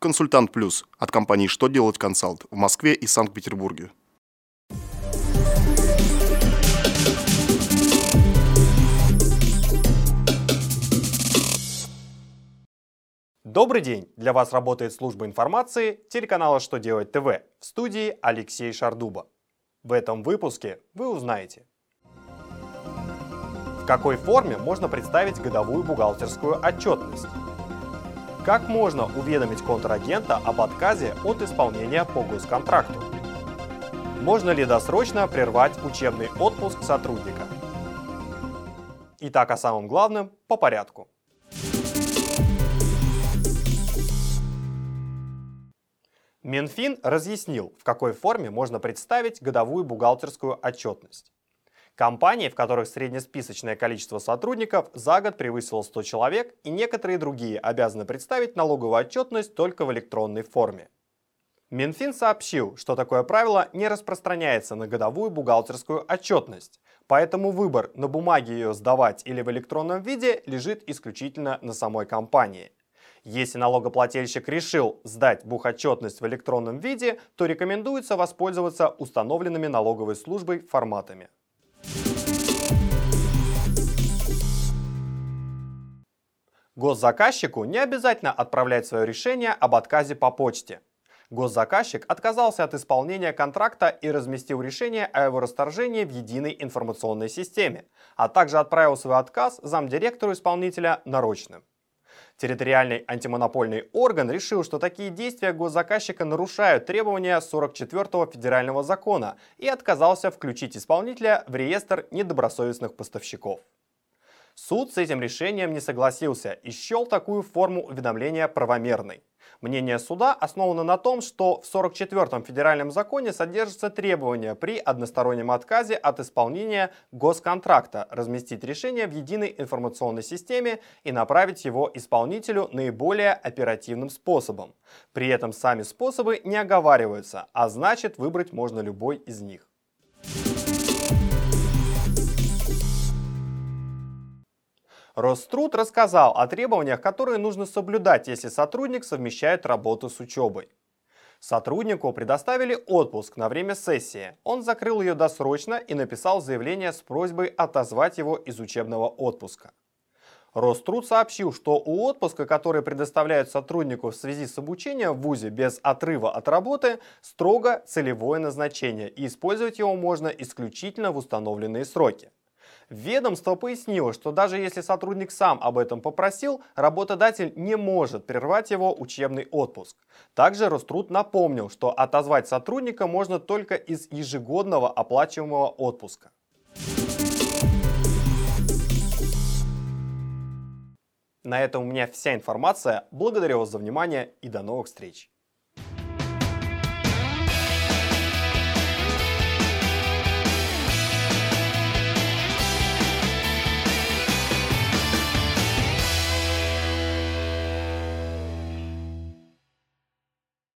Консультант Плюс от компании «Что делать консалт» в Москве и Санкт-Петербурге. Добрый день! Для вас работает служба информации телеканала «Что делать ТВ» в студии Алексей Шардуба. В этом выпуске вы узнаете, в какой форме можно представить годовую бухгалтерскую отчетность, как можно уведомить контрагента об отказе от исполнения по госконтракту? Можно ли досрочно прервать учебный отпуск сотрудника? Итак, о самом главном по порядку. Минфин разъяснил, в какой форме можно представить годовую бухгалтерскую отчетность. Компании, в которых среднесписочное количество сотрудников за год превысило 100 человек, и некоторые другие обязаны представить налоговую отчетность только в электронной форме. Минфин сообщил, что такое правило не распространяется на годовую бухгалтерскую отчетность, поэтому выбор на бумаге ее сдавать или в электронном виде лежит исключительно на самой компании. Если налогоплательщик решил сдать бухотчетность в электронном виде, то рекомендуется воспользоваться установленными налоговой службой форматами. Госзаказчику не обязательно отправлять свое решение об отказе по почте. Госзаказчик отказался от исполнения контракта и разместил решение о его расторжении в единой информационной системе, а также отправил свой отказ замдиректору исполнителя нарочным. Территориальный антимонопольный орган решил, что такие действия госзаказчика нарушают требования 44-го федерального закона и отказался включить исполнителя в реестр недобросовестных поставщиков. Суд с этим решением не согласился и счел такую форму уведомления правомерной. Мнение суда основано на том, что в 44-м федеральном законе содержится требование при одностороннем отказе от исполнения госконтракта разместить решение в единой информационной системе и направить его исполнителю наиболее оперативным способом. При этом сами способы не оговариваются, а значит выбрать можно любой из них. Роструд рассказал о требованиях, которые нужно соблюдать, если сотрудник совмещает работу с учебой. Сотруднику предоставили отпуск на время сессии. Он закрыл ее досрочно и написал заявление с просьбой отозвать его из учебного отпуска. Роструд сообщил, что у отпуска, который предоставляют сотруднику в связи с обучением в ВУЗе без отрыва от работы, строго целевое назначение и использовать его можно исключительно в установленные сроки. Ведомство пояснило, что даже если сотрудник сам об этом попросил, работодатель не может прервать его учебный отпуск. Также Роструд напомнил, что отозвать сотрудника можно только из ежегодного оплачиваемого отпуска. На этом у меня вся информация. Благодарю вас за внимание и до новых встреч.